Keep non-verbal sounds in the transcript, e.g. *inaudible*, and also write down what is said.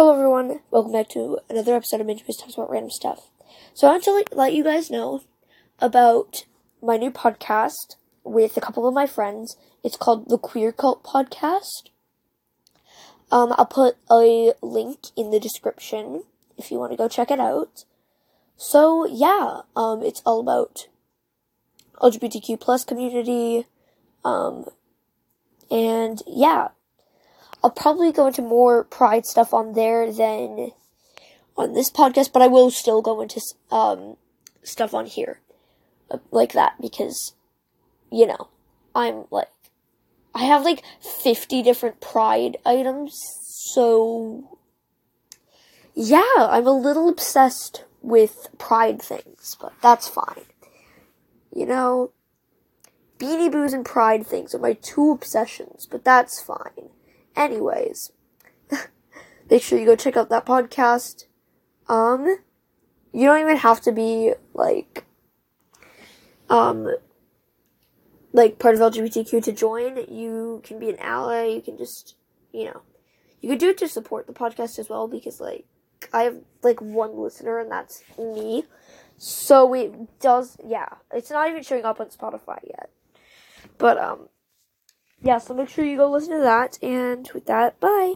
Hello everyone, welcome back to another episode of Minge Biz Talks About Random Stuff. So I want to let, let you guys know about my new podcast with a couple of my friends. It's called the Queer Cult Podcast. Um, I'll put a link in the description if you want to go check it out. So yeah, um, it's all about LGBTQ plus community, um, and yeah, I'll probably go into more pride stuff on there than on this podcast, but I will still go into um, stuff on here uh, like that because you know I'm like I have like 50 different pride items, so yeah, I'm a little obsessed with pride things, but that's fine. You know, Beanie Boos and pride things are my two obsessions, but that's fine. Anyways, *laughs* make sure you go check out that podcast. Um, you don't even have to be like, um, like part of LGBTQ to join. You can be an ally. You can just, you know, you could do it to support the podcast as well because like I have like one listener and that's me. So it does, yeah. It's not even showing up on Spotify yet. But um, yeah, so make sure you go listen to that. And with that, bye.